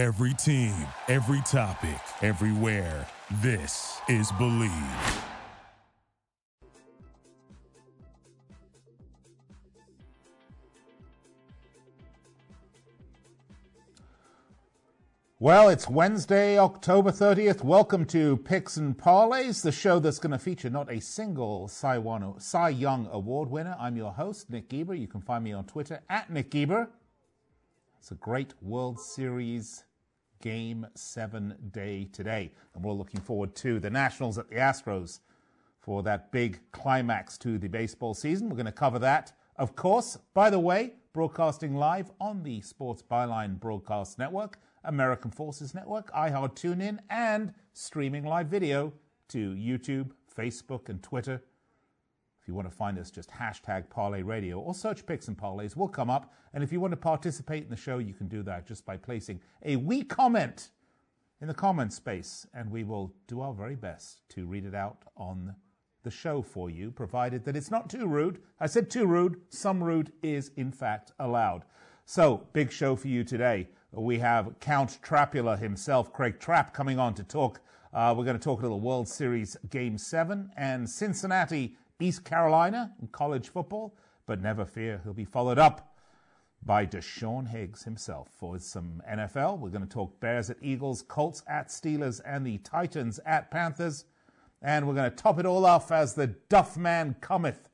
Every team, every topic, everywhere. This is Believe. Well, it's Wednesday, October 30th. Welcome to Picks and Parlays, the show that's going to feature not a single Cy, One, Cy Young Award winner. I'm your host, Nick Geber. You can find me on Twitter at Nick Geber. It's a great World Series Game 7 day today, and we're looking forward to the Nationals at the Astros for that big climax to the baseball season. We're going to cover that, of course. By the way, broadcasting live on the Sports Byline Broadcast Network American Forces Network, iHeart TuneIn, and streaming live video to YouTube, Facebook, and Twitter. You want to find us, just hashtag Parlay Radio or search Picks and Parlays. We'll come up. And if you want to participate in the show, you can do that just by placing a wee comment in the comment space, and we will do our very best to read it out on the show for you, provided that it's not too rude. I said too rude. Some rude is, in fact, allowed. So, big show for you today we have Count Trapula himself, Craig Trapp, coming on to talk. Uh, we're going to talk a little World Series Game 7 and Cincinnati, East Carolina in college football. But never fear, he'll be followed up by Deshaun Higgs himself for some NFL. We're going to talk Bears at Eagles, Colts at Steelers, and the Titans at Panthers. And we're going to top it all off as the Duff Man cometh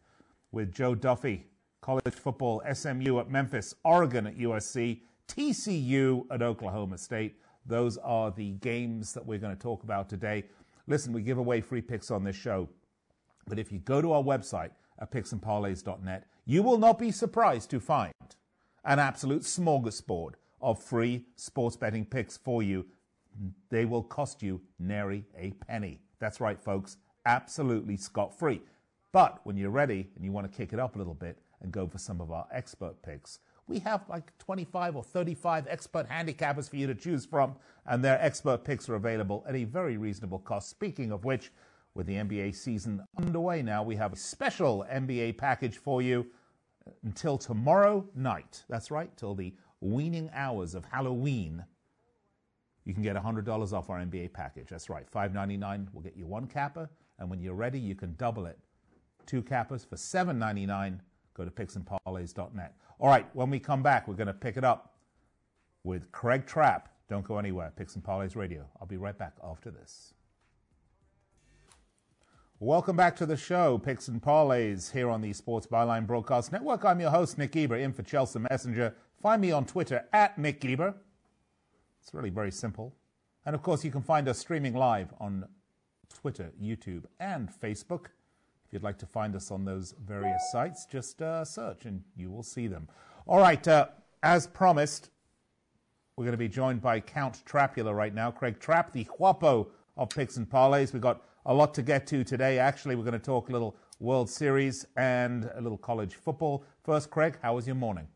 with Joe Duffy, college football, SMU at Memphis, Oregon at USC, TCU at Oklahoma State. Those are the games that we're going to talk about today. Listen, we give away free picks on this show. But if you go to our website at picksandparlays.net, you will not be surprised to find an absolute smorgasbord of free sports betting picks for you. They will cost you nary a penny. That's right, folks. Absolutely scot free. But when you're ready and you want to kick it up a little bit and go for some of our expert picks, we have like 25 or 35 expert handicappers for you to choose from, and their expert picks are available at a very reasonable cost. Speaking of which, with the NBA season underway now, we have a special NBA package for you uh, until tomorrow night. That's right, till the weaning hours of Halloween. You can get $100 off our NBA package. That's right, $5.99 will get you one capper, and when you're ready, you can double it. Two cappers for $7.99. Go to picksandparlays.net. All right, when we come back, we're going to pick it up with Craig Trapp. Don't go anywhere. Picks and Parlays Radio. I'll be right back after this. Welcome back to the show, Picks and Parlays, here on the Sports Byline Broadcast Network. I'm your host, Nick Geber, in for Chelsea Messenger. Find me on Twitter at Nick Geber. It's really very simple. And of course, you can find us streaming live on Twitter, YouTube, and Facebook. If you'd like to find us on those various sites, just uh, search and you will see them. All right, uh, as promised, we're going to be joined by Count Trapula right now. Craig Trapp, the Guapo of Picks and Parlays. We've got a lot to get to today. Actually, we're going to talk a little World Series and a little college football. First, Craig, how was your morning?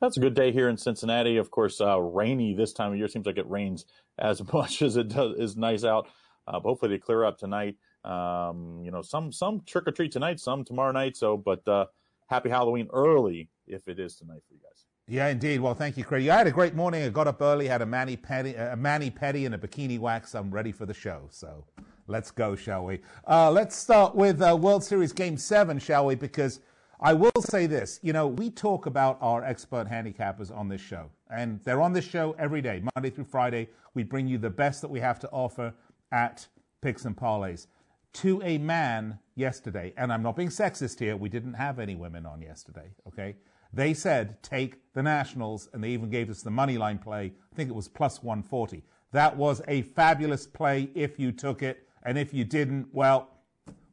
That's a good day here in Cincinnati. Of course, uh, rainy this time of year. Seems like it rains as much as it does, is nice out. Uh, hopefully, they clear up tonight. Um, you know, some some trick or treat tonight, some tomorrow night. So, but uh, happy Halloween early if it is tonight for you guys. Yeah, indeed. Well, thank you, Craig. I had a great morning. I got up early, had a mani pedi, a mani pedi, and a bikini wax. I'm ready for the show. So, let's go, shall we? Uh, let's start with uh, World Series Game Seven, shall we? Because I will say this. You know, we talk about our expert handicappers on this show, and they're on this show every day, Monday through Friday. We bring you the best that we have to offer at Picks and Parlays to a man yesterday, and I'm not being sexist here, we didn't have any women on yesterday, okay? They said take the Nationals, and they even gave us the money line play. I think it was plus 140. That was a fabulous play if you took it, and if you didn't, well,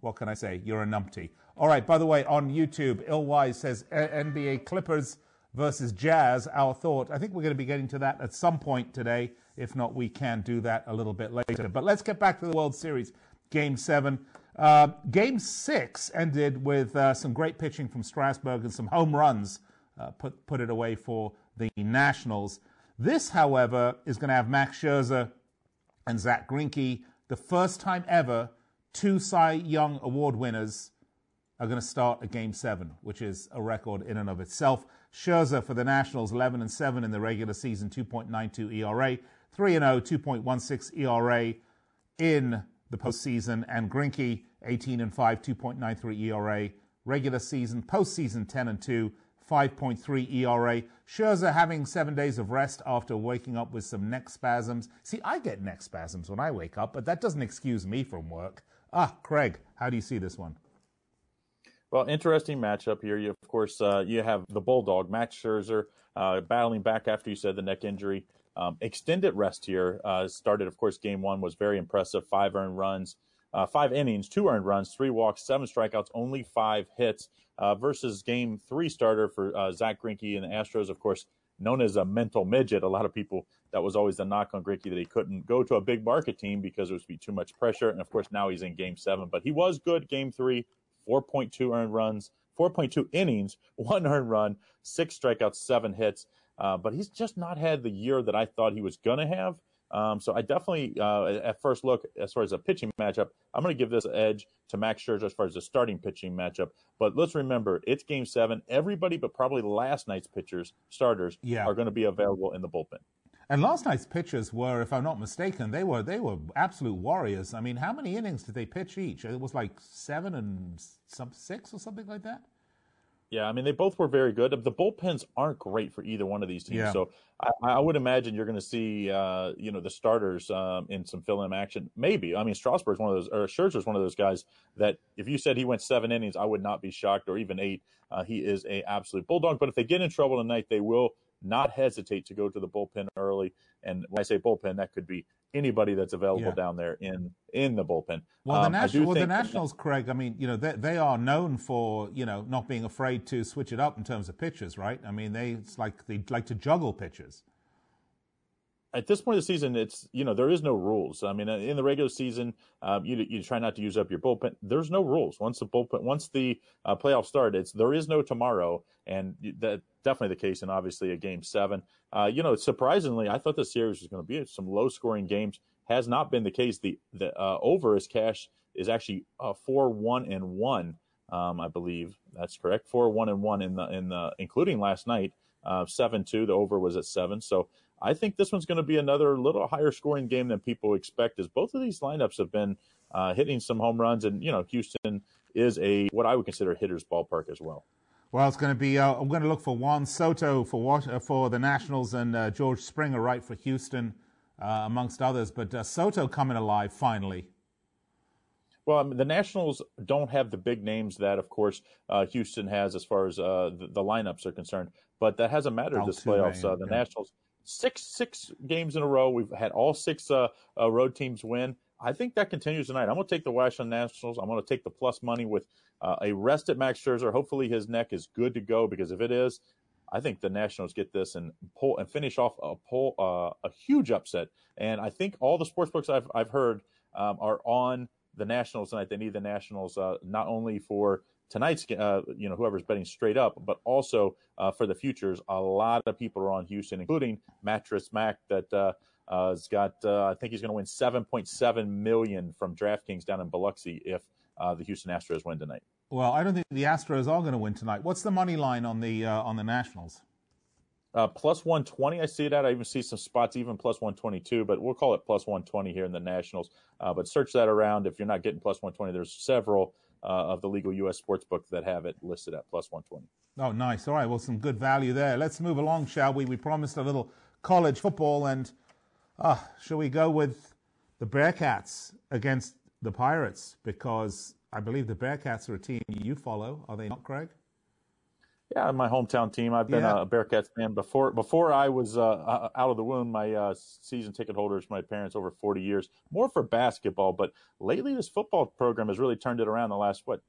what can I say? You're a numpty. All right, by the way, on YouTube, Illwise says NBA Clippers versus Jazz, our thought. I think we're going to be getting to that at some point today. If not, we can do that a little bit later. But let's get back to the World Series. Game seven. Uh, game six ended with uh, some great pitching from Strasburg and some home runs, uh, put, put it away for the Nationals. This, however, is going to have Max Scherzer and Zack Greinke. The first time ever, two Cy Young Award winners are going to start a game seven, which is a record in and of itself. Scherzer for the Nationals, 11 and 7 in the regular season, 2.92 ERA, 3 and 0, 2.16 ERA in the postseason, and Greinke, 18 and 5, 2.93 ERA, regular season, postseason 10 and 2, 5.3 ERA. Scherzer having seven days of rest after waking up with some neck spasms. See, I get neck spasms when I wake up, but that doesn't excuse me from work. Ah, Craig, how do you see this one? Well, interesting matchup here. You, of course, uh, you have the Bulldog, Max Scherzer, uh, battling back after you said the neck injury. Um, extended rest here. Uh, started, of course, game one was very impressive. Five earned runs, uh, five innings, two earned runs, three walks, seven strikeouts, only five hits. Uh, versus game three starter for uh, Zack Greinke and the Astros, of course, known as a mental midget. A lot of people that was always the knock on Greinke that he couldn't go to a big market team because it would be too much pressure. And of course, now he's in game seven, but he was good game three, 4.2 earned runs, 4.2 innings, one earned run, six strikeouts, seven hits. Uh, but he's just not had the year that I thought he was going to have. Um, so I definitely, uh, at first look, as far as a pitching matchup, I'm going to give this edge to Max Scherzer as far as the starting pitching matchup. But let's remember, it's Game Seven. Everybody, but probably last night's pitchers, starters, yeah. are going to be available in the bullpen. And last night's pitchers were, if I'm not mistaken, they were they were absolute warriors. I mean, how many innings did they pitch each? It was like seven and some six or something like that. Yeah, I mean they both were very good. The bullpens aren't great for either one of these teams, yeah. so I, I, would imagine you're going to see, uh, you know, the starters um, in some fill-in action. Maybe. I mean, Strasburg's one of those, or Scherzer's one of those guys that if you said he went seven innings, I would not be shocked, or even eight. Uh, he is a absolute bulldog. But if they get in trouble tonight, they will not hesitate to go to the bullpen early. And when I say bullpen, that could be anybody that's available yeah. down there in in the bullpen. Well, the, um, well, the Nationals, that, Craig. I mean, you know, they, they are known for you know not being afraid to switch it up in terms of pitchers, right? I mean, they it's like they like to juggle pitches at this point of the season, it's you know there is no rules. I mean, in the regular season, um, you you try not to use up your bullpen. There's no rules once the bullpen once the uh, playoffs start. It's there is no tomorrow, and that definitely the case And obviously a game seven. Uh, you know, surprisingly, I thought the series was going to be some low scoring games. Has not been the case. The the uh, over is cash is actually uh, four one and one. Um, I believe that's correct. Four one and one in the in the including last night. Uh, seven two. The over was at seven. So I think this one's going to be another little higher scoring game than people expect, as both of these lineups have been uh, hitting some home runs, and you know Houston is a what I would consider a hitter's ballpark as well. Well, it's going to be. Uh, I'm going to look for Juan Soto for uh, for the Nationals and uh, George Springer right for Houston, uh, amongst others. But uh, Soto coming alive finally. Well, I mean, the Nationals don't have the big names that, of course, Houston has as far as the, the, lineups are concerned. But that hasn't mattered Altuve, this playoffs. the yeah. Nationals six six games in a row. We've had all six uh, uh, road teams win. I think that continues tonight. I'm going to take the Washington Nationals. I'm going to take the plus money with uh, a rest at Max Scherzer. Hopefully his neck is good to go because if it is, I think the Nationals get this and pull and finish off a pull uh, a huge upset. And I think all the sports books I've I've heard um, are on the Nationals tonight. They need the Nationals uh, not only for tonight's, uh, you know, whoever's betting straight up, but also uh, for the futures. A lot of people are on Houston, including Mattress Mac, that uh, uh has got. Uh, I think he's going to win 7.7 million from DraftKings down in Biloxi if uh, the Houston Astros win tonight. Well, I don't think the Astros are going to win tonight. What's the money line on the on the Nationals? Uh, plus 120, I see it at. I even see some spots even plus 122, but we'll call it plus 120 here in the Nationals. Uh, but search that around. If you're not getting plus 120, there's several of the legal U.S. sports book that have it listed at plus 120. Oh, nice. All right. Well, some good value there. Let's move along, shall we? We promised a little college football, and uh, shall we go with the Bearcats against the Pirates? Because I believe the Bearcats are a team you follow. Are they not, Craig? Yeah, my hometown team. I've been yeah. a Bearcats fan before. Before I was uh, out of the womb, my uh, season ticket holders, my parents, over 40 years, more for basketball. But lately, this football program has really turned it around. The last what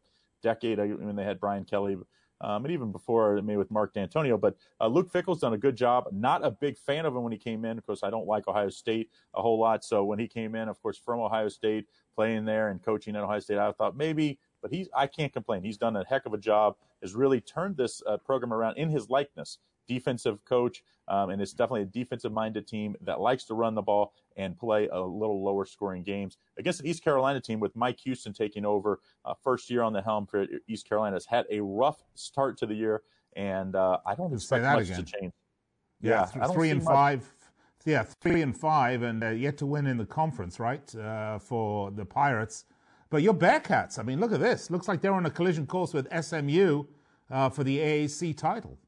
decade? I mean, they had Brian Kelly, um, and even before, maybe with Mark Dantonio. But uh, Luke Fickell's done a good job. Not a big fan of him when he came in, because I don't like Ohio State a whole lot. So when he came in, of course, from Ohio State, playing there and coaching at Ohio State, I thought maybe but he's I can't complain. He's done a heck of a job. Has really turned this uh, program around in his likeness. Defensive coach, um, and it's definitely a defensive-minded team that likes to run the ball and play a little lower scoring games against an East Carolina team with Mike Houston taking over. Uh, first year on the helm for East Carolina has had a rough start to the year, and uh, I don't expect much again. to change. Yeah, yeah three and five. Yeah, three and five, and uh, yet to win in the conference, right? Uh, for the Pirates. But your Bearcats, I mean, look at this. Looks like they're on a collision course with SMU uh, for the AAC title.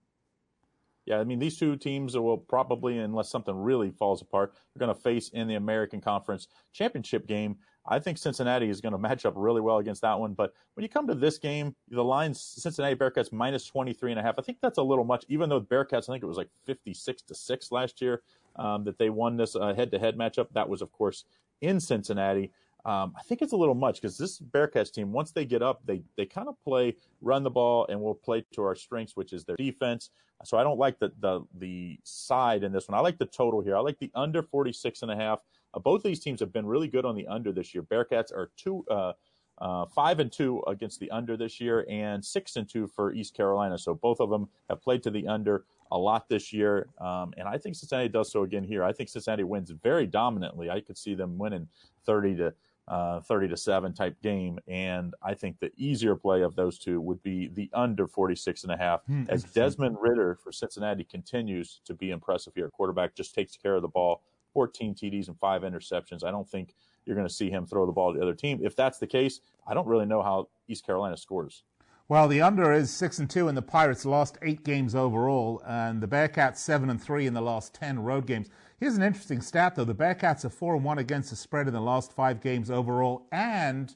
Yeah, I mean, these two teams will probably, unless something really falls apart, they're going to face in the American Conference Championship game. I think Cincinnati is going to match up really well against that one. But when you come to this game, the line's Cincinnati Bearcats minus 23 and a half. I think that's a little much, even though the Bearcats, I think it was like 56 to 6 last year um, that they won this head to head matchup. That was, of course, in Cincinnati. Um, I think it's a little much because this Bearcats team, once they get up, they they kind of play run the ball and we'll play to our strengths, which is their defense. So I don't like the the the side in this one. I like the total here. I like the under 46 and a half. Uh, both of these teams have been really good on the under this year. Bearcats are two uh, uh, five and two against the under this year, and six and two for East Carolina. So both of them have played to the under a lot this year, um, and I think Cincinnati does so again here. I think Cincinnati wins very dominantly. I could see them winning 30 to uh, 30 to 7 type game. And I think the easier play of those two would be the under 46 and a half hmm, as Desmond Ridder for Cincinnati continues to be impressive here. Quarterback just takes care of the ball, 14 TDs and five interceptions. I don't think you're going to see him throw the ball to the other team. If that's the case, I don't really know how East Carolina scores. Well, the under is six and two, and the Pirates lost eight games overall, and the Bearcats seven and three in the last ten road games. Here's an interesting stat, though: the Bearcats are four and one against the spread in the last five games overall, and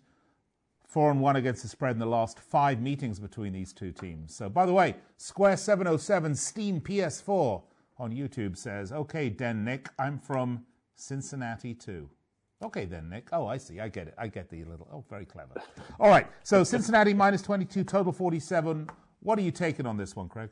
four and one against the spread in the last five meetings between these two teams. So, by the way, Square seven oh seven Steam PS4 on YouTube says, "Okay, Den Nick, I'm from Cincinnati too." Okay, then, Nick. Oh, I see. I get it. I get the little. Oh, very clever. All right. So Cincinnati minus 22, total 47. What are you taking on this one, Craig?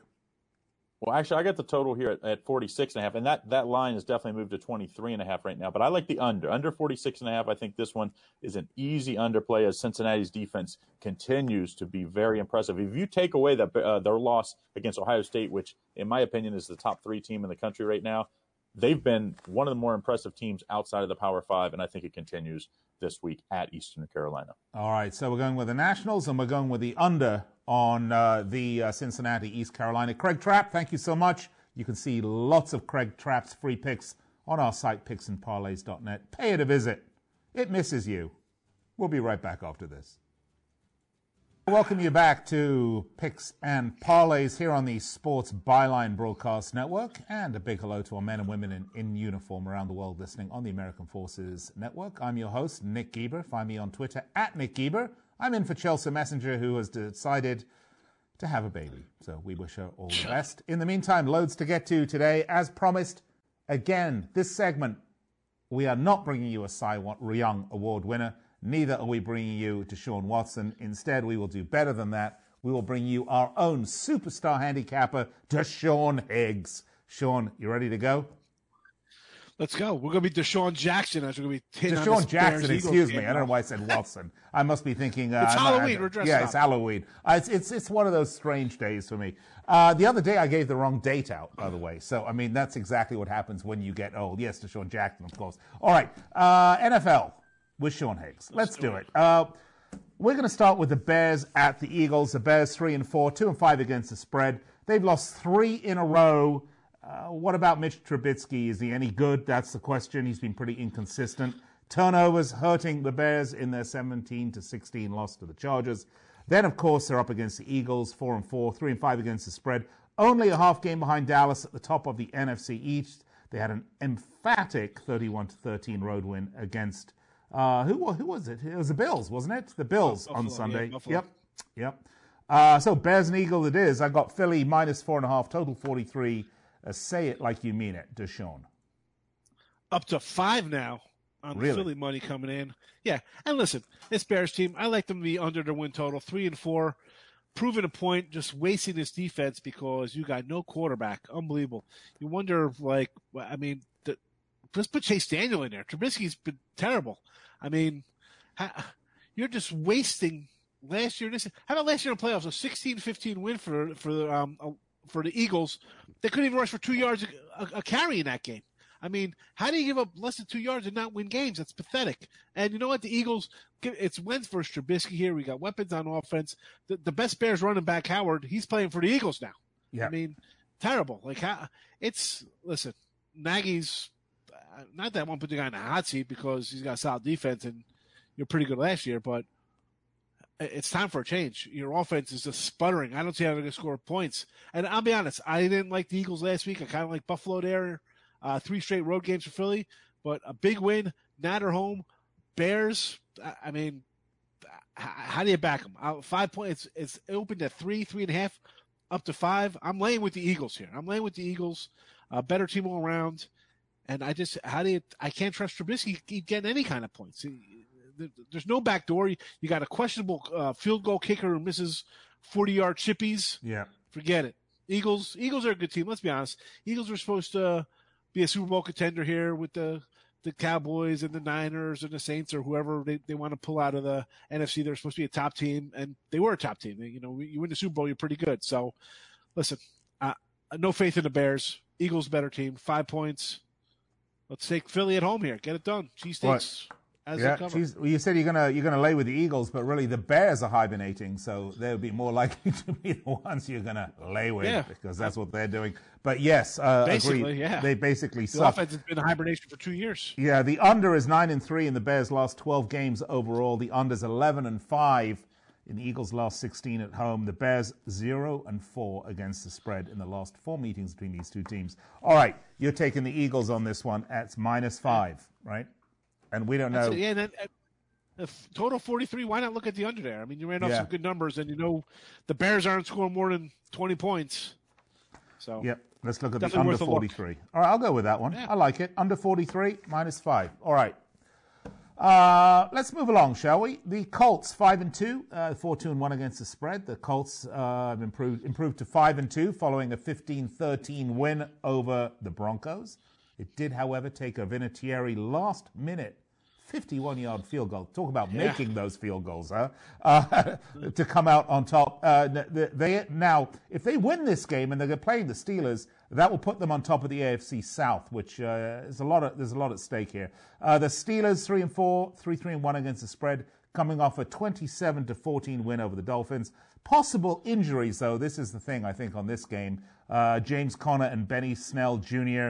Well, actually, I got the total here at, at 46 and a half, and that, that line has definitely moved to 23 and a half right now. But I like the under. Under 46 and a half, I think this one is an easy underplay as Cincinnati's defense continues to be very impressive. If you take away the, uh, their loss against Ohio State, which in my opinion is the top three team in the country right now, they've been one of the more impressive teams outside of the Power Five, and I think it continues this week at Eastern Carolina. All right, so we're going with the Nationals, and we're going with the under on uh, the uh, Cincinnati East Carolina. Craig Trapp, thank you so much. You can see lots of Craig Trapp's free picks on our site, picksandparlays.net. Pay it a visit. It misses you. We'll be right back after this. Welcome you back to Picks and Parlays here on the Sports Byline Broadcast Network. And a big hello to our men and women in, in uniform around the world listening on the American Forces Network. I'm your host, Nick Geber. Find me on Twitter at Nick Geber. I'm in for Chelsea Messenger, who has decided to have a baby. So we wish her all the best. In the meantime, loads to get to today. As promised, again, this segment, we are not bringing you a Cy Young Award winner. Neither are we bringing you Deshaun Watson. Instead, we will do better than that. We will bring you our own superstar handicapper, Deshaun Higgs. Sean, you ready to go? Let's go. We're going to be DeSean Jackson we're going to be DeSean Jackson. excuse me. I don't know why I said Watson. I must be thinking. Uh, it's Halloween. we're dressed Yeah, up. it's Halloween. Uh, it's, it's it's one of those strange days for me. Uh, the other day I gave the wrong date out, by the way. So I mean that's exactly what happens when you get old. Yes, DeSean Jackson, of course. All right, uh, NFL with Sean Higgs. Let's, Let's do, do, it. it. Uh, we're going to start with the Bears at the Eagles. The Bears three and four, two and five against the spread. They've lost three in a row. Uh, what about Mitch Trubisky? Is he any good? That's the question. He's been pretty inconsistent. Turnovers hurting the Bears in their 17 to 16 loss to the Chargers. Then, of course, they're up against the Eagles, four and four, three and five against the spread. Only a half game behind Dallas at the top of the NFC East. They had an emphatic 31 to 13 road win against uh, who who was it? It was the Bills, wasn't it? The Bills Buffalo, on Sunday. Yeah, yep, yep. Uh, so Bears and Eagle it is. I got Philly minus four and a half, total forty three. Uh, say it like you mean it, Deshaun. Up to five now on really? Philly money coming in. Yeah, and listen, this Bears team, I like them to be under the win total, three and four. Proving a point, just wasting this defense because you got no quarterback. Unbelievable. You wonder, like, I mean, the, let's put Chase Daniel in there. Trubisky's been terrible. I mean, you're just wasting last year. This how about last year in the playoffs? A 16-15 win for for um for the Eagles. They couldn't even rush for two yards a, a, carry in that game. I mean, how do you give up less than two yards and not win games? That's pathetic. And you know what? The Eagles, it's Wentz versus Trubisky here. We got weapons on offense. The, the best Bears running back, Howard, he's playing for the Eagles now. Yeah. I mean, terrible. Like how it's listen, Nagy's uh, not that I won't put the guy in a hot seat because he's got solid defense and you're pretty good last year, but it's time for a change. Your offense is just sputtering. I don't see how they're going to score points. And I'll be honest, I didn't like the Eagles last week. I kind of like Buffalo there. Uh, three straight road games for Philly, but a big win, Natter home. Bears, I mean, how do you back them? Uh, five points. It's, opened at three, three and a half, up to five. I'm laying with the Eagles here. I'm laying with the Eagles. A better team all around. And I just, how do you, I can't trust Trubisky getting any kind of points. There's no back door. You got a questionable uh, field goal kicker who misses 40 yard chippies. Yeah. Forget it. Eagles, Eagles are a good team. Let's be honest. Eagles were supposed to be a Super Bowl contender here with the the Cowboys and the Niners and the Saints or whoever they, they want to pull out of the NFC. They're supposed to be a top team, and they were a top team. You know, you win the Super Bowl, you're pretty good. So, listen, uh, no faith in the Bears. Eagles better team. Five points. Let's take Philly at home here. Get it done. Cheesesteaks as yeah, geez, well, you said you're gonna you're gonna lay with the Eagles, but really the Bears are hibernating, so they'll be more likely to be the ones you're gonna lay with yeah. because that's what they're doing. But yes, uh, basically, agreed. yeah, they basically the suck. offense has been in hibernation for two years. Yeah, the under is nine and three in the Bears' last twelve games overall. The under's eleven and five in the Eagles' last sixteen at home. The Bears zero and four against the spread in the last four meetings between these two teams. All right, you're taking the Eagles on this one at minus five, right? And we don't know. yeah, and then, uh, total 43. Why not look at the under there? I mean, you ran off yeah. some good numbers, and you know the Bears aren't scoring more than 20 points. So yep, let's look at the under 43. All right, I'll go with that one. Yeah. I like it. Under 43, minus five. All right. Uh, let's move along, shall we? The Colts five and two, uh, four two and one against the spread. The Colts uh, have improved improved to five and two following a 15-13 win over the Broncos. It did, however, take a Vinatieri last minute 51 yard field goal. Talk about yeah. making those field goals, huh? Uh, to come out on top. Uh, they now, if they win this game and they're playing the Steelers, that will put them on top of the AFC South, which uh, is a lot. Of, there's a lot at stake here. Uh, the Steelers three and four, three three and one against the spread, coming off a 27 to 14 win over the Dolphins. Possible injuries, though. This is the thing I think on this game. Uh, James Conner and Benny Snell Jr.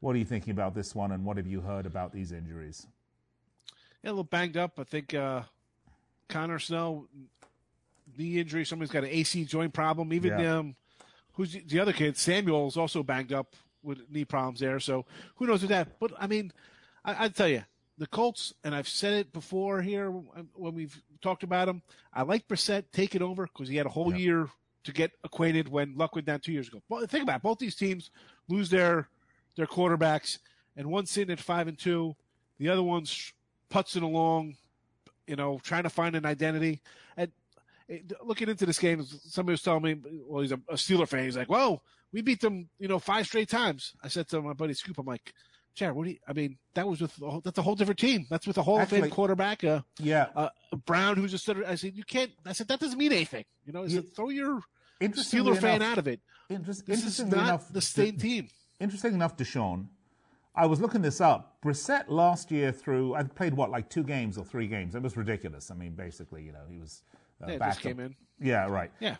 What are you thinking about this one, and what have you heard about these injuries? Yeah, a little banged up. I think uh, Conner Snell knee injury. Somebody's got an AC joint problem. Even yeah. um, who's the, the other kid? Samuel's also banged up with knee problems there. So who knows with that? But I mean, I, I'd tell you the Colts, and I've said it before here when we've talked about them. I like Brissett taking over because he had a whole year to get acquainted when Luck went down two years ago. But think about it, both these teams lose their their quarterbacks, and one's sitting at five and two, the other one's putzing along, you know, trying to find an identity. And looking into this game, somebody was telling me, well, he's a, a Steeler fan. He's like, "Well, we beat them, you know, five straight times." I said to my buddy Scoop, "I'm like." Jared, what do you? I mean, that was with that's a whole different team. That's with a Hall Actually, of Fame quarterback. Uh, yeah, uh, Brown, who's a starter. I said, you can't. I said that doesn't mean anything. You know, I said, throw your Steeler fan out of it. Interest, this is not enough, the same team interesting enough, Deshaun, I was looking this up. Brissett last year through, I played what, like two games or three games. It was ridiculous. I mean, basically, you know, he was uh, yeah, back just came in. Yeah, right. Yeah.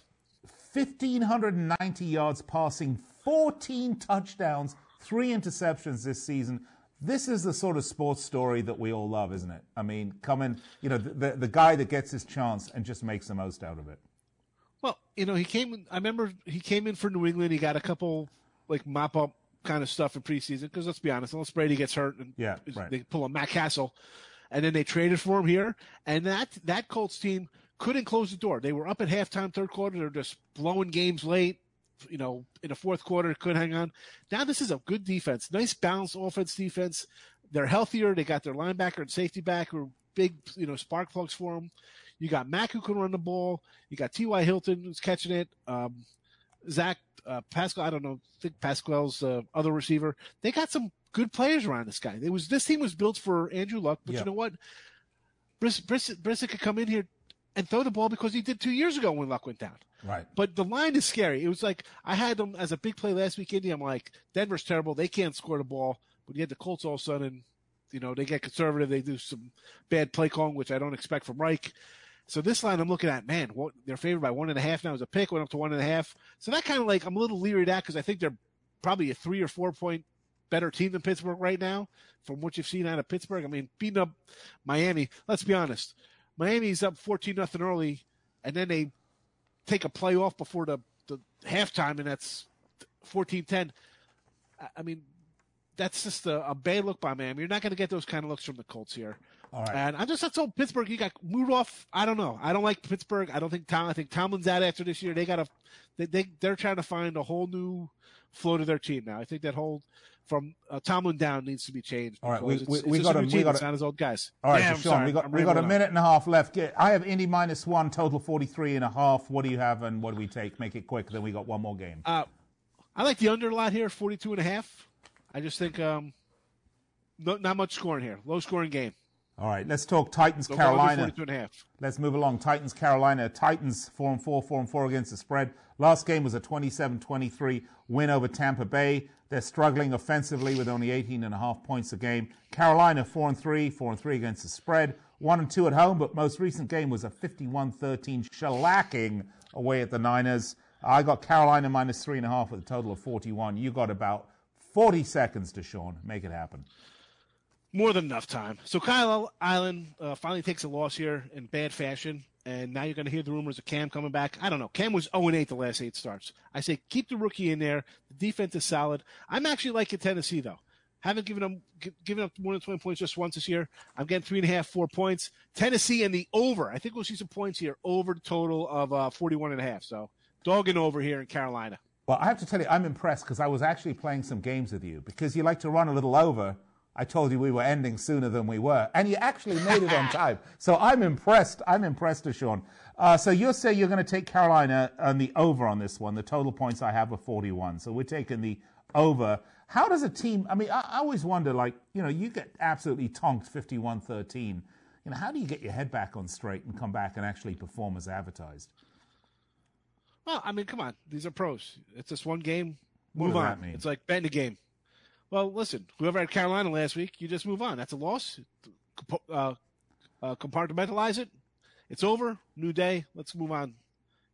1,590 yards passing, 14 touchdowns, three interceptions this season. This is the sort of sports story that we all love, isn't it? I mean, coming, you know, the, the, the guy that gets his chance and just makes the most out of it. Well, you know, he came. I remember he came in for New England. He got a couple like mop up kind of stuff in preseason because let's be honest, unless Brady gets hurt and yeah, right. they pull a Matt Cassel, and then they traded for him here, and that that Colts team couldn't close the door. They were up at halftime, third quarter. They're just blowing games late. You know, in the fourth quarter, couldn't hang on. Now this is a good defense, nice balanced offense defense. They're healthier. They got their linebacker and safety back who are big, you know, spark plugs for them. You got Mack who can run the ball. You got T.Y. Hilton who's catching it. Um, Zach uh, Pascal, I don't know, I think Pascal's uh, other receiver. They got some good players around this guy. It was this team was built for Andrew Luck, but you know what? Briss, Briss, Briss could come in here and throw the ball because he did two years ago when Luck went down. Right. But the line is scary. It was like I had them as a big play last week. Indy, I'm like Denver's terrible. They can't score the ball. But you had the Colts all of a sudden. You know they get conservative. They do some bad play calling, which I don't expect from Reich. So this line I'm looking at, man, what, they're favored by one and a half now as a pick, went up to one and a half. So that kind of like I'm a little leery of that because I think they're probably a three or four point better team than Pittsburgh right now from what you've seen out of Pittsburgh. I mean, beating up Miami. Let's be honest, Miami's up fourteen nothing early, and then they take a play off before the the halftime, and that's 14-10. I mean, that's just a, a bad look by Miami. You're not going to get those kind of looks from the Colts here. All right. And I'm just not so Pittsburgh. You got moved off. I don't know. I don't like Pittsburgh. I don't think Tom. I think Tomlin's out after this year. They got a. They, they they're trying to find a whole new flow to their team now. I think that whole from uh, Tomlin down needs to be changed. All right, we, we, we got a, we got a, not his old guys. All right, yeah, so Sean, we got we got a minute and a half left. I have Indy minus one, total 43 and a half. What do you have, and what do we take? Make it quick. Then we got one more game. Uh, I like the under a lot here, 42 and a half. I just think um, no, not much scoring here. Low scoring game. All right, let's talk Titans so Carolina. Let's move along. Titans Carolina. Titans 4 and 4, 4 and 4 against the spread. Last game was a 27-23 win over Tampa Bay. They're struggling offensively with only 18 and a half points a game. Carolina 4 and 3, 4 and 3 against the spread. 1 and 2 at home, but most recent game was a 51-13 shellacking away at the Niners. I got Carolina minus 3.5 with a total of 41. You got about 40 seconds to Sean. Make it happen more than enough time. So Kyle Allen uh, finally takes a loss here in bad fashion, and now you're going to hear the rumors of Cam coming back. I don't know. Cam was 0 8 the last eight starts. I say keep the rookie in there. The defense is solid. I'm actually liking Tennessee though. Haven't given them given up more than 20 points just once this year. I'm getting three and a half, four points. Tennessee and the over. I think we'll see some points here over the total of uh, 41 and a half. So dogging over here in Carolina. Well, I have to tell you, I'm impressed because I was actually playing some games with you because you like to run a little over I told you we were ending sooner than we were, and you actually made it on time. So I'm impressed. I'm impressed, Sean. Uh, so you say you're going to take Carolina on the over on this one. The total points I have are 41. So we're taking the over. How does a team? I mean, I, I always wonder, like you know, you get absolutely tonked 51-13. You know, how do you get your head back on straight and come back and actually perform as advertised? Well, I mean, come on, these are pros. It's just one game. Move on. It's like betting a game. Well, listen, whoever had Carolina last week, you just move on. That's a loss. Uh, uh, compartmentalize it. It's over. New day. Let's move on.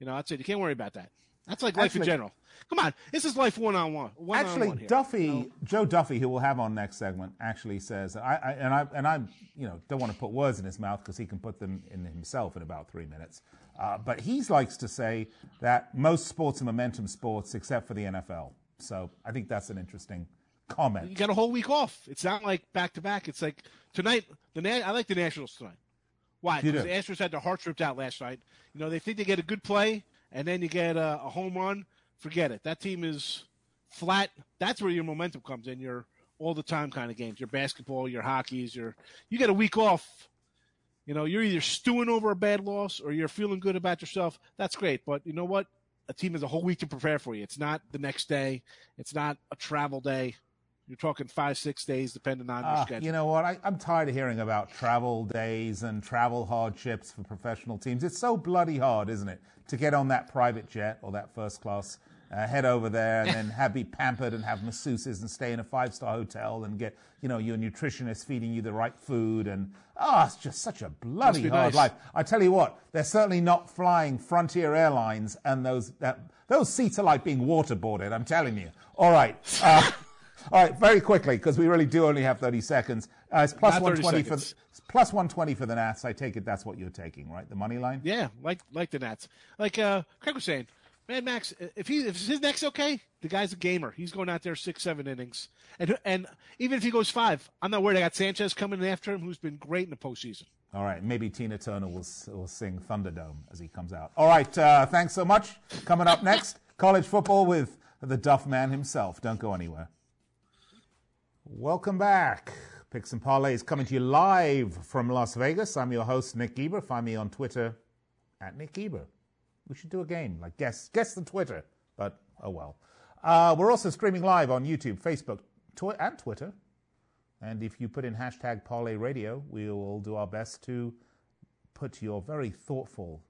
You know, that's it. You can't worry about that. That's like life in general. Come on, this is life one on one. Actually, Duffy? Joe Duffy, who we'll have on next segment, actually says, I, I and I and I, you know, don't want to put words in his mouth because he can put them in himself in about three minutes. Uh, but he likes to say that most sports are momentum sports except for the NFL. So I think that's an interesting comment. You got a whole week off. It's not like back to back. It's like tonight. The I like the Nationals tonight. Why? Because the Astros had their hearts ripped out last night. You know they think they get a good play, and then you get a, a home run. Forget it. That team is flat. That's where your momentum comes in. Your all the time kind of games. Your basketball, your hockey's, your you get a week off. You know, you're either stewing over a bad loss or you're feeling good about yourself. That's great. But you know what? A team has a whole week to prepare for you. It's not the next day. It's not a travel day. You're talking five, six days, depending on your uh, schedule. You know what? I, am tired of hearing about travel days and travel hardships for professional teams. It's so bloody hard, isn't it, to get on that private jet or that first class, uh, head over there, and then have be pampered and have masseuses and stay in a five star hotel and get you know your nutritionist feeding you the right food and oh, it's just such a bloody hard nice. life. I tell you what, they're certainly not flying Frontier Airlines, and those that, those seats are like being waterboarded. I'm telling you. All right. Uh, All right, very quickly, because we really do only have 30 seconds. Uh, it's plus 120 for the, plus 120 for the Nats. I take it that's what you're taking, right? The money line? Yeah, like like the Nats. Like uh, Craig was saying, Mad Max, if he if his neck's okay, the guy's a gamer. He's going out there six, seven innings, and and even if he goes five, I'm not worried. I got Sanchez coming after him, who's been great in the postseason. All right, maybe Tina Turner will will sing Thunderdome as he comes out. All right, uh, thanks so much. Coming up next, college football with the Duff Man himself. Don't go anywhere. Welcome back. Picks and Parlays coming to you live from Las Vegas. I'm your host, Nick Eber. Find me on Twitter at Nick Eber. We should do a game, like guess, guess the Twitter, but oh well. Uh, we're also streaming live on YouTube, Facebook, and Twitter. And if you put in hashtag Parlay Radio, we will do our best to put your very thoughtful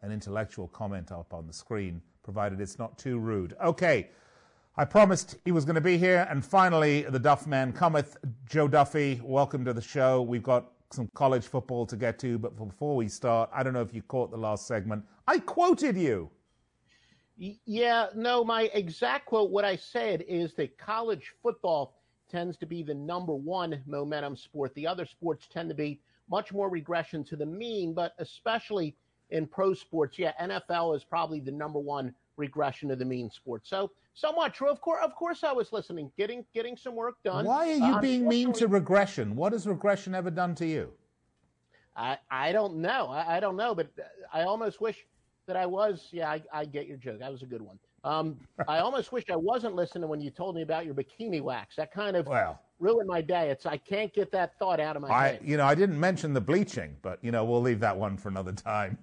and intellectual comment up on the screen, provided it's not too rude. Okay. I promised he was going to be here, and finally, the Duff Man cometh. Joe Duffy, welcome to the show. We've got some college football to get to, but before we start, I don't know if you caught the last segment. I quoted you. Yeah, no, my exact quote, what I said is that college football tends to be the number one momentum sport. The other sports tend to be much more regression to the mean, but especially in pro sports, yeah, NFL is probably the number one regression to the mean sport. So somewhat true. Of course, of course, I was listening, getting getting some work done. Why are you uh, being mean to regression? What has regression ever done to you? I I don't know. I, I don't know, but I almost wish that I was. Yeah, I, I get your joke. That was a good one. Um, I almost wish I wasn't listening when you told me about your bikini wax. That kind of well, ruined my day. It's I can't get that thought out of my I, head. You know, I didn't mention the bleaching, but you know, we'll leave that one for another time.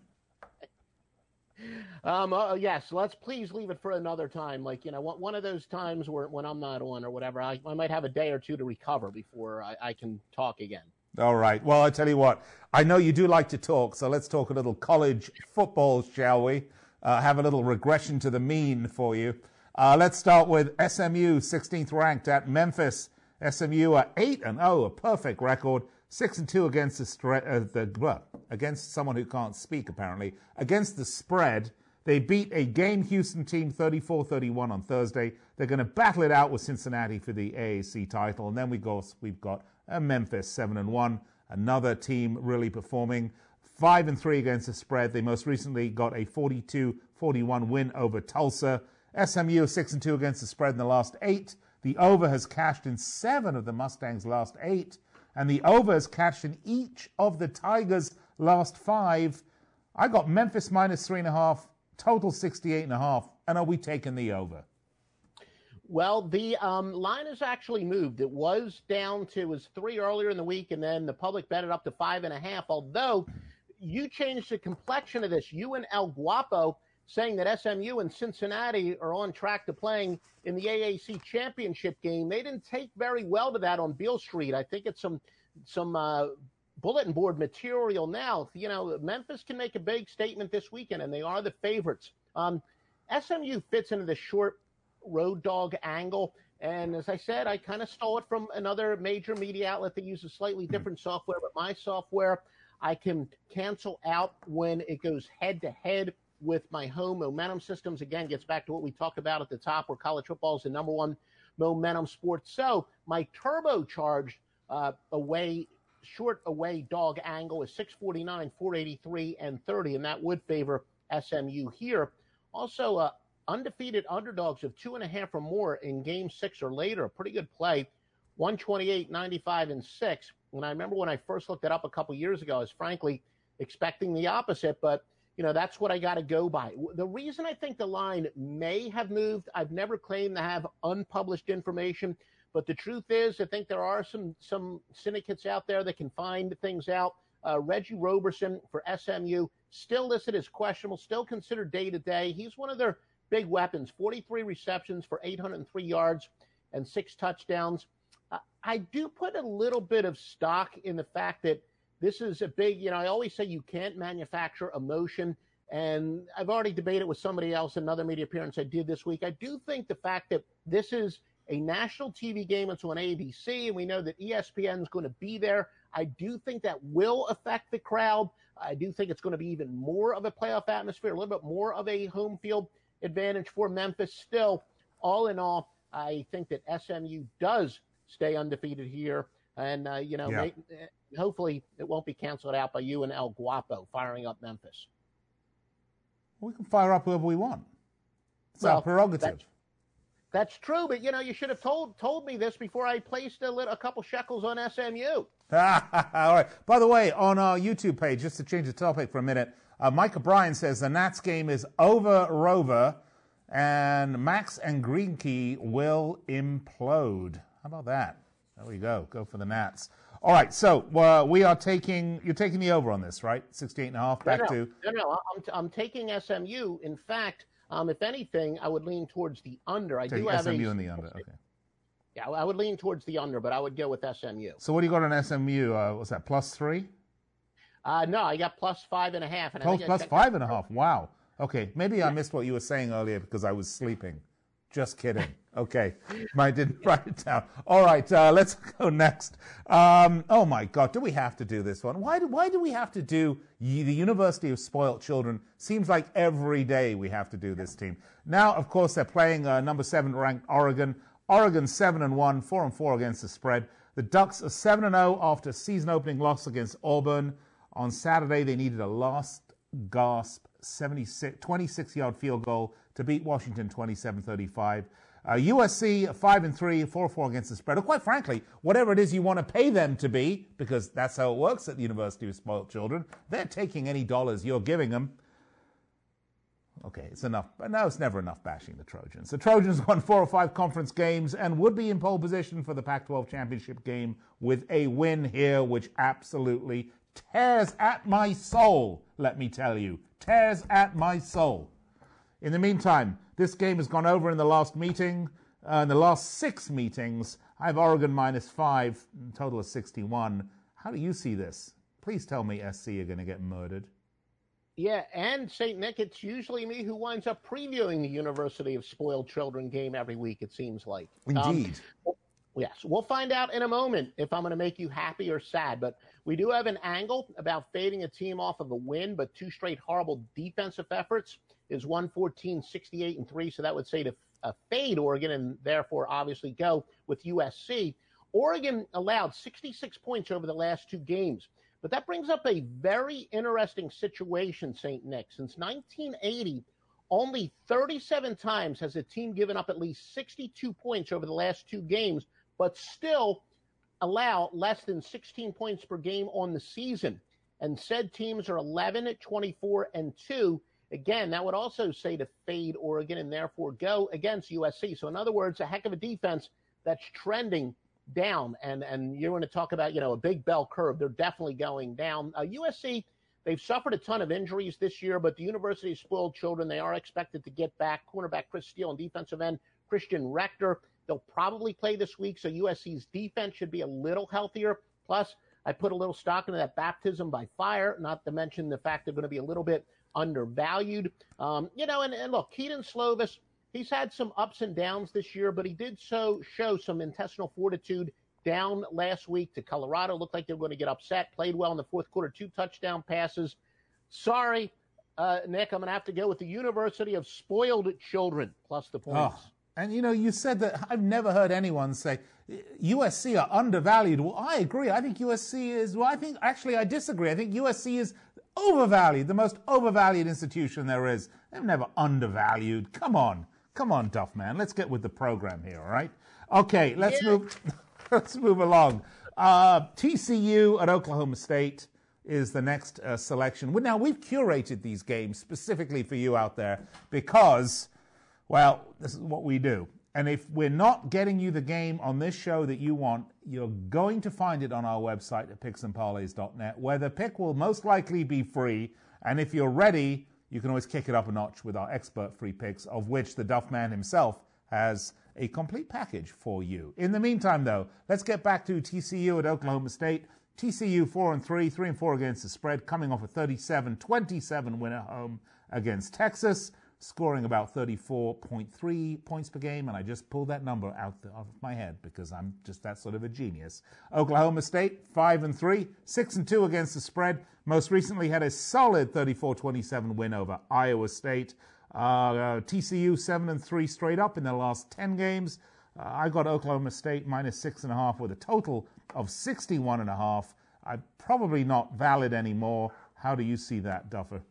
Um, uh, yes, let's please leave it for another time. Like, you know, one of those times where when I'm not on or whatever, I, I might have a day or two to recover before I, I can talk again. All right. Well, I tell you what, I know you do like to talk, so let's talk a little college football, shall we? Uh, have a little regression to the mean for you. Uh, let's start with SMU, 16th ranked at Memphis. SMU are 8 and 0, a perfect record. 6 and 2 against the, stre- uh, the well, against someone who can't speak apparently. Against the spread, they beat a game Houston team 34-31 on Thursday. They're going to battle it out with Cincinnati for the AAC title, and then we go. We've got uh, Memphis seven and one, another team really performing. Five and three against the spread. They most recently got a 42-41 win over Tulsa. SMU six and two against the spread in the last eight. The over has cashed in seven of the Mustangs' last eight, and the over has cashed in each of the Tigers' last five. I got Memphis minus three and a half, total 68 and a half. And are we taking the over? Well, the um, line has actually moved. It was down to it was three earlier in the week, and then the public bet it up to five and a half. Although you changed the complexion of this, you and El Guapo saying that SMU and Cincinnati are on track to playing in the AAC championship game. They didn't take very well to that on Beale Street. I think it's some some uh, bulletin board material now. You know, Memphis can make a big statement this weekend, and they are the favorites. Um, SMU fits into the short road dog angle. And as I said, I kind of stole it from another major media outlet that uses slightly different software, but my software I can cancel out when it goes head to head with my home momentum systems. Again, gets back to what we talked about at the top, where college football is the number one momentum sport. So my turbocharged uh, away short away dog angle is 649, 483, and 30, and that would favor SMU here. Also, uh, undefeated underdogs of two and a half or more in game six or later. A pretty good play. 128, 95, and six. And I remember when I first looked it up a couple years ago, I was frankly expecting the opposite, but you know, that's what I got to go by. The reason I think the line may have moved, I've never claimed to have unpublished information, but the truth is, I think there are some some syndicates out there that can find things out. Uh, Reggie Roberson for SMU still listed as questionable, still considered day to day. He's one of their big weapons. 43 receptions for 803 yards and six touchdowns. Uh, I do put a little bit of stock in the fact that this is a big. You know, I always say you can't manufacture emotion. And I've already debated with somebody else, another media appearance I did this week. I do think the fact that this is a national TV game. It's on ABC, and we know that ESPN is going to be there. I do think that will affect the crowd. I do think it's going to be even more of a playoff atmosphere, a little bit more of a home field advantage for Memphis. Still, all in all, I think that SMU does stay undefeated here. And, uh, you know, yeah. may, hopefully it won't be canceled out by you and El Guapo firing up Memphis. We can fire up whoever we want. It's well, our prerogative. That's true, but you know, you should have told told me this before I placed a, little, a couple shekels on SMU. All right. By the way, on our YouTube page, just to change the topic for a minute, uh, Mike O'Brien says the Nats game is over, Rover, and Max and Greinke will implode. How about that? There we go. Go for the Nats. All right, so uh, we are taking you're taking the over on this, right? 68 and a half back no, no, to No, no, I'm, t- I'm taking SMU. In fact, um, if anything, I would lean towards the under. I do have SMU a, in the under. Okay. Yeah, I would lean towards the under, but I would go with SMU. So what do you got on SMU? Uh, what's that? Plus three? Uh, no, I got plus five and a half. And plus, plus five and a half. Wow. Okay, maybe yeah. I missed what you were saying earlier because I was sleeping. Just kidding. Okay, I didn't write it down. All right, uh, let's go next. Um, oh my God, do we have to do this one? Why do why do we have to do the University of Spoilt Children? Seems like every day we have to do this team. Now, of course, they're playing uh, number seven ranked Oregon. Oregon seven and one, four and four against the spread. The Ducks are seven and zero oh after season opening loss against Auburn. On Saturday, they needed a last gasp 76, 26 yard field goal to beat Washington 27 35. Uh, USC 5 and 3, 4 4 against the spread. Or quite frankly, whatever it is you want to pay them to be, because that's how it works at the University of Spoiled Children, they're taking any dollars you're giving them. Okay, it's enough. But no, it's never enough bashing the Trojans. The Trojans won four or five conference games and would be in pole position for the Pac 12 championship game with a win here, which absolutely tears at my soul, let me tell you. Tears at my soul. In the meantime, this game has gone over in the last meeting. Uh, in the last six meetings, I have Oregon minus five, total of 61. How do you see this? Please tell me SC are going to get murdered. Yeah, and St. Nick, it's usually me who winds up previewing the University of Spoiled Children game every week, it seems like. Indeed. Um, yes, we'll find out in a moment if I'm going to make you happy or sad. But we do have an angle about fading a team off of a win, but two straight horrible defensive efforts is 114, 68, and 3. So that would say to uh, fade Oregon and therefore obviously go with USC. Oregon allowed 66 points over the last two games. But that brings up a very interesting situation, St. Nick. Since 1980, only 37 times has a team given up at least 62 points over the last two games, but still allow less than 16 points per game on the season. And said teams are 11 at 24 and 2 Again, that would also say to fade Oregon and therefore go against USC. So, in other words, a heck of a defense that's trending down. And and you're going to talk about you know a big bell curve. They're definitely going down. Uh, USC. They've suffered a ton of injuries this year, but the University Spoiled Children, they are expected to get back cornerback Chris Steele and defensive end Christian Rector. They'll probably play this week, so USC's defense should be a little healthier. Plus, I put a little stock into that baptism by fire, not to mention the fact they're going to be a little bit undervalued. Um, you know, and, and look, Kedon Slovis, he's had some ups and downs this year, but he did so show some intestinal fortitude down last week to Colorado. Looked like they were going to get upset. Played well in the fourth quarter, two touchdown passes. Sorry, uh, Nick, I'm going to have to go with the University of Spoiled Children plus the points. Oh. And you know, you said that I've never heard anyone say USC are undervalued. Well, I agree. I think USC is. Well, I think actually I disagree. I think USC is overvalued, the most overvalued institution there is. They're never undervalued. Come on, come on, Duff man. Let's get with the program here, all right? Okay, let's yeah. move. let's move along. Uh, TCU at Oklahoma State is the next uh, selection. Now we've curated these games specifically for you out there because, well, this is what we do. And if we're not getting you the game on this show that you want, you're going to find it on our website at picksandparlays.net, where the pick will most likely be free. And if you're ready, you can always kick it up a notch with our expert free picks, of which the Duff Man himself has a complete package for you. In the meantime, though, let's get back to TCU at Oklahoma State. TCU 4 and 3, 3 and 4 against the spread, coming off a 37 27 win at home against Texas scoring about 34.3 points per game, and I just pulled that number out of my head because I'm just that sort of a genius. Oklahoma State, 5 and 3, 6 and 2 against the spread. Most recently had a solid 34-27 win over Iowa State. Uh, TCU 7 and 3 straight up in their last 10 games. Uh, I got Oklahoma State minus 6.5 with a total of 61.5. I'm probably not valid anymore. How do you see that, Duffer?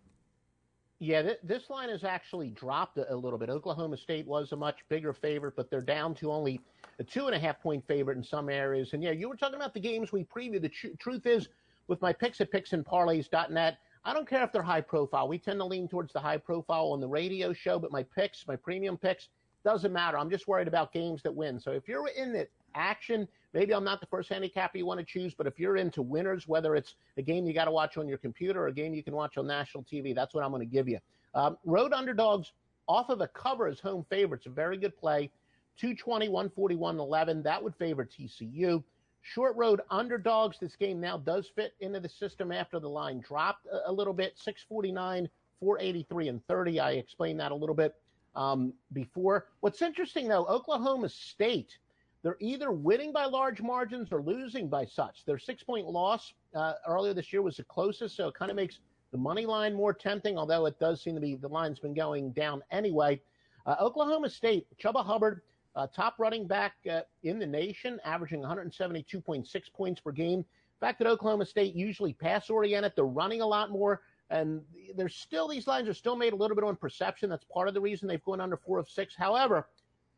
Yeah, th- this line has actually dropped a, a, little bit. Oklahoma State was a much bigger favorite, but they're down to only a two and a half point favorite in some areas. And yeah, you were talking about the games we previewed. The tr- truth is, with my picks at picksandparlays.net, I don't care if they're high profile. We tend to lean towards the high profile on the radio show, but my picks, my premium picks, doesn't matter. I'm just worried about games that win. So if you're in the action, maybe I'm not the first handicapper you want to choose, but if you're into winners, whether it's a game you got to watch on your computer or a game you can watch on national TV, that's what I'm going to give you. Um, road underdogs off of a cover as home favorites, a very good play. 220, 141, 11. That would favor TCU. Short road underdogs. This game now does fit into the system after the line dropped a, a little bit. 649, 483, and 30. I explained that a little bit um, before. What's interesting, though, Oklahoma State, they're either winning by large margins or losing by such. Their six point loss uh, earlier this year was the closest, so it kind of makes the money line more tempting, although it does seem to be the line's been going down anyway. Uh, Oklahoma State, Chuba Hubbard, uh, top running back uh, in the nation, averaging 172.6 points per game. The fact that Oklahoma State usually pass oriented, they're running a lot more. And there's still these lines are still made a little bit on perception. That's part of the reason they've gone under four of six. However,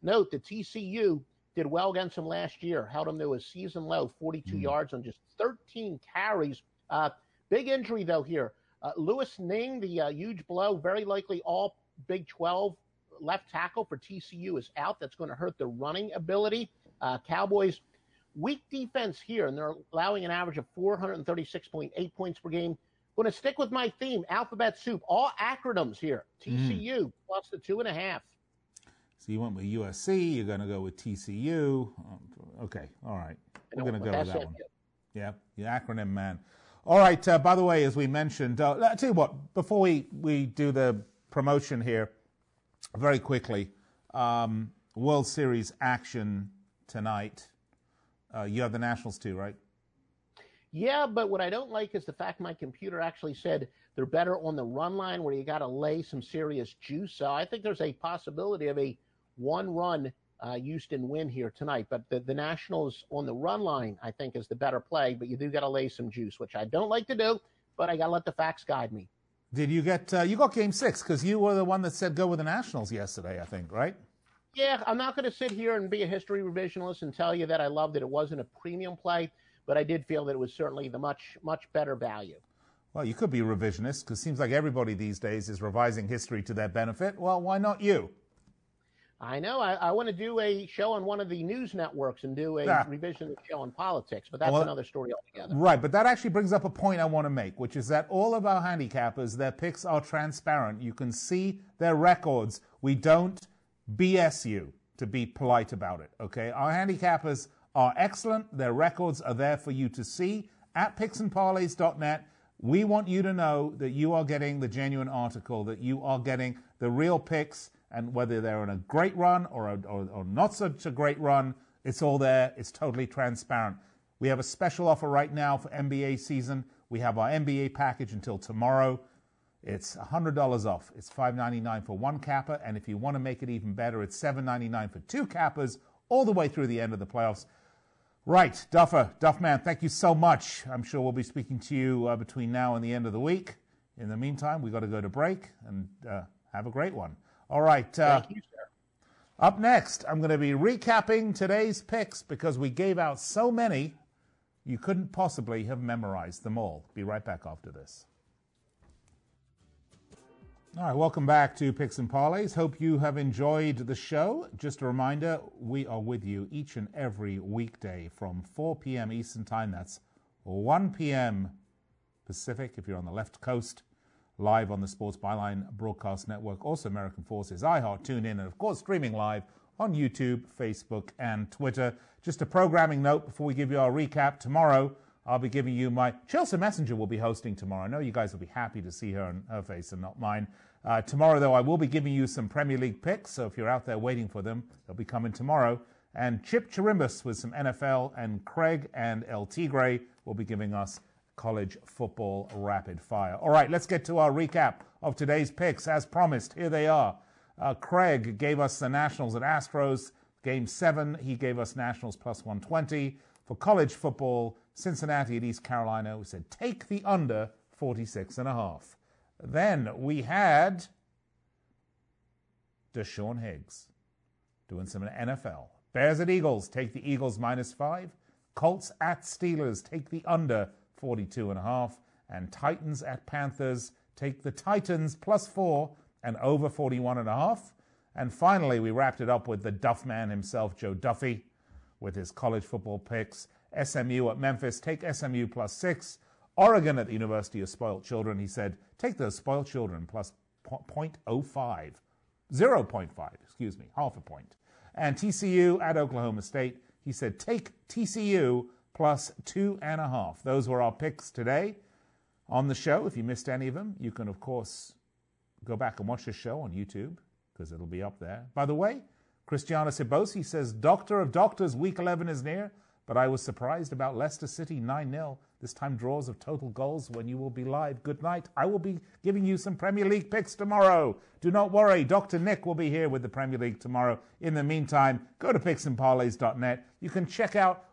note that TCU did well against them last year, held them to a season low, 42 mm. yards on just 13 carries. Uh, big injury though here. Uh, Lewis Niang, the uh, huge blow, very likely all Big 12 left tackle for TCU is out. That's going to hurt the running ability. Uh, Cowboys weak defense here, and they're allowing an average of 436.8 points per game. Going to stick with my theme, alphabet soup, all acronyms here. TCU mm. plus the two and a half. So you went with USC. You're going to go with TCU. Okay, all right. We're going to go with that one. Yeah, the acronym man. All right. Uh, by the way, as we mentioned, uh, I'll tell you what. Before we we do the promotion here, very quickly, um, World Series action tonight. Uh, you have the Nationals too, right? Yeah, but what I don't like is the fact my computer actually said they're better on the run line where you got to lay some serious juice. So I think there's a possibility of a one run uh, Houston win here tonight. But the, the Nationals on the run line, I think, is the better play. But you do got to lay some juice, which I don't like to do, but I got to let the facts guide me. Did you get, uh, you got game six because you were the one that said go with the Nationals yesterday, I think, right? Yeah, I'm not going to sit here and be a history revisionist and tell you that I love that it wasn't a premium play but I did feel that it was certainly the much, much better value. Well, you could be a revisionist because it seems like everybody these days is revising history to their benefit. Well, why not you? I know. I, I want to do a show on one of the news networks and do a ah. revision show on politics, but that's well, another story altogether. Right, but that actually brings up a point I want to make, which is that all of our handicappers, their picks are transparent. You can see their records. We don't BS you, to be polite about it, okay? Our handicappers are excellent. Their records are there for you to see at picksandparlays.net. We want you to know that you are getting the genuine article, that you are getting the real picks, and whether they're on a great run or, a, or, or not such a great run, it's all there. It's totally transparent. We have a special offer right now for NBA season. We have our NBA package until tomorrow. It's $100 off. It's $5.99 for one capper, and if you want to make it even better, it's $7.99 for two cappers all the way through the end of the playoffs. Right, Duffer, Duffman, thank you so much. I'm sure we'll be speaking to you uh, between now and the end of the week. In the meantime, we've got to go to break and uh, have a great one. All right. Uh, thank you, sir. Up next, I'm going to be recapping today's picks because we gave out so many, you couldn't possibly have memorized them all. Be right back after this. All right, welcome back to Picks and Parlays. Hope you have enjoyed the show. Just a reminder, we are with you each and every weekday from 4 p.m. Eastern Time. That's 1 p.m. Pacific if you're on the left coast. Live on the Sports Byline Broadcast Network, also American Forces, iHeart, TuneIn, and of course streaming live on YouTube, Facebook, and Twitter. Just a programming note before we give you our recap. Tomorrow, I'll be giving you my Chelsea Messenger will be hosting tomorrow. I know you guys will be happy to see her and her face and not mine. Uh, tomorrow, though, I will be giving you some Premier League picks. So if you're out there waiting for them, they'll be coming tomorrow. And Chip Chirimbus with some NFL, and Craig and El Tigre will be giving us college football rapid fire. All right, let's get to our recap of today's picks. As promised, here they are. Uh, Craig gave us the Nationals at Astros. Game seven, he gave us Nationals plus 120. For college football, Cincinnati at East Carolina. We said take the under 46 and a half. Then we had DeShaun Higgs doing some NFL. Bears at Eagles, take the Eagles minus five. Colts at Steelers, take the under 42 and a half. And Titans at Panthers, take the Titans plus four and over 41 and a half. And finally, we wrapped it up with the Duff man himself, Joe Duffy, with his college football picks. SMU at Memphis, take SMU plus six. Oregon at the University of Spoiled Children, he said, take those spoiled children plus 0.05. 0.5, excuse me, half a point. And TCU at Oklahoma State, he said, take TCU plus two and a half. Those were our picks today on the show. If you missed any of them, you can, of course, go back and watch the show on YouTube. because it'll be up there. By the way, Cristiano Sibosi says, Doctor of Doctors, week 11 is near, but I was surprised about Leicester City 9 0. This time draws of total goals when you will be live. Good night. I will be giving you some Premier League picks tomorrow. Do not worry, Dr. Nick will be here with the Premier League tomorrow. In the meantime, go to picksandparlays.net. You can check out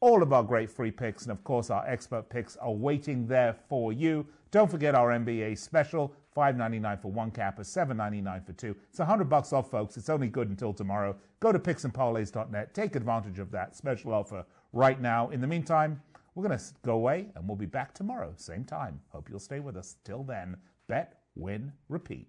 all of our great free picks, and of course, our expert picks are waiting there for you. Don't forget our NBA special, $5.99 for one capper, $7.99 for two. It's 100 bucks off, folks. It's only good until tomorrow. Go to picksandparlays.net. Take advantage of that special offer right now. In the meantime, we're going to go away and we'll be back tomorrow, same time. Hope you'll stay with us. Till then, bet, win, repeat.